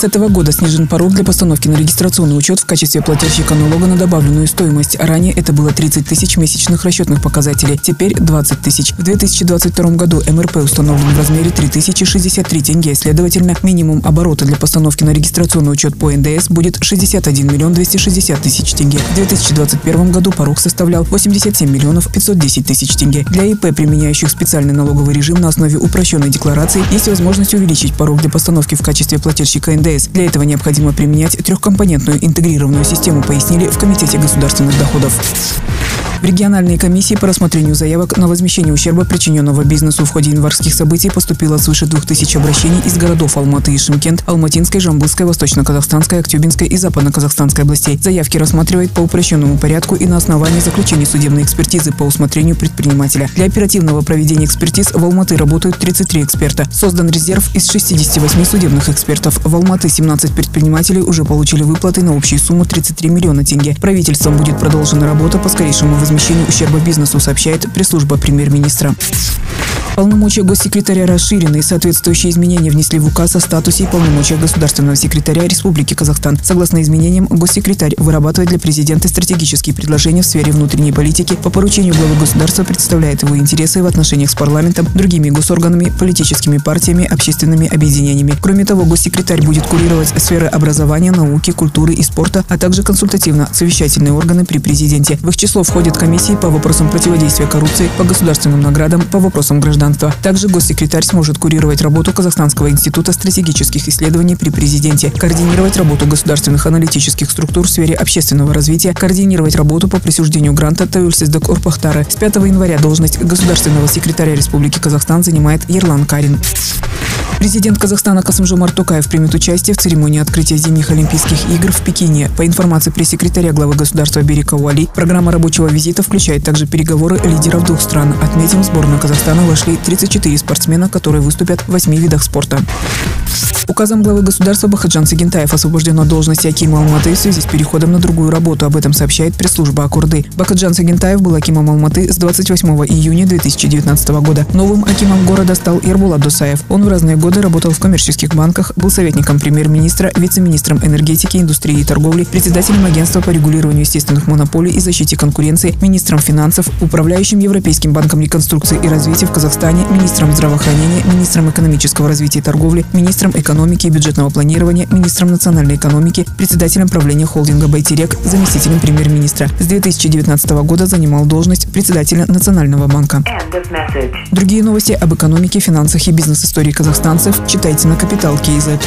С этого года снижен порог для постановки на регистрационный учет в качестве плательщика налога на добавленную стоимость. Ранее это было 30 тысяч месячных расчетных показателей, теперь 20 тысяч. В 2022 году МРП установлен в размере 3063 тенге. Следовательно, минимум оборота для постановки на регистрационный учет по НДС будет 61 миллион 260 тысяч тенге. В 2021 году порог составлял 87 миллионов 510 тысяч тенге. Для ИП, применяющих специальный налоговый режим на основе упрощенной декларации, есть возможность увеличить порог для постановки в качестве плательщика НДС НДС. Для этого необходимо применять трехкомпонентную интегрированную систему, пояснили в Комитете государственных доходов. В региональные комиссии по рассмотрению заявок на возмещение ущерба, причиненного бизнесу в ходе январских событий, поступило свыше 2000 обращений из городов Алматы и Шимкент, Алматинской, Жамбылской, Восточно-Казахстанской, Актюбинской и Западно-Казахстанской областей. Заявки рассматривает по упрощенному порядку и на основании заключения судебной экспертизы по усмотрению предпринимателя. Для оперативного проведения экспертиз в Алматы работают 33 эксперта. Создан резерв из 68 судебных экспертов. В Алматы 17 предпринимателей уже получили выплаты на общую сумму 33 миллиона тенге. Правительством будет продолжена работа по скорейшему возмещению ущерба бизнесу, сообщает пресс-служба премьер-министра. Полномочия госсекретаря расширены и соответствующие изменения внесли в указ о статусе и полномочиях государственного секретаря Республики Казахстан. Согласно изменениям, госсекретарь вырабатывает для президента стратегические предложения в сфере внутренней политики, по поручению главы государства представляет его интересы в отношениях с парламентом, другими госорганами, политическими партиями, общественными объединениями. Кроме того, госсекретарь будет курировать сферы образования, науки, культуры и спорта, а также консультативно-совещательные органы при президенте. В их число входят комиссии по вопросам противодействия коррупции, по государственным наградам, по вопросам гражданства. Также госсекретарь сможет курировать работу Казахстанского института стратегических исследований при президенте, координировать работу государственных аналитических структур в сфере общественного развития, координировать работу по присуждению гранта Таюльсиздак Урпахтары. С 5 января должность государственного секретаря Республики Казахстан занимает Ерлан Карин. Президент Казахстана Касымжомар Токаев примет участие в церемонии открытия зимних Олимпийских игр в Пекине. По информации пресс-секретаря главы государства Берика Уали, программа рабочего визита включает также переговоры лидеров двух стран. Отметим, в сборную Казахстана вошли 34 спортсмена, которые выступят в восьми видах спорта. Указом главы государства Бахаджан Сагентаев освобожден от должности Акима Алматы в связи с переходом на другую работу. Об этом сообщает пресс-служба Акурды. Бахаджан Сагентаев был Акимом Алматы с 28 июня 2019 года. Новым Акимом города стал Ирбулат Дусаев. Он в разные годы работал в коммерческих банках, был советником премьер-министра, вице-министром энергетики, индустрии и торговли, председателем агентства по регулированию естественных монополий и защите конкуренции, министром финансов, управляющим Европейским банком реконструкции и развития в Казахстане, министром здравоохранения, министром экономического развития и торговли, министром экономики и бюджетного планирования, министром национальной экономики, председателем правления холдинга «Байтерек», заместителем премьер-министра. С 2019 года занимал должность председателя Национального банка. Другие новости об экономике, финансах и бизнес-истории казахстанцев читайте на Капитал Киезет.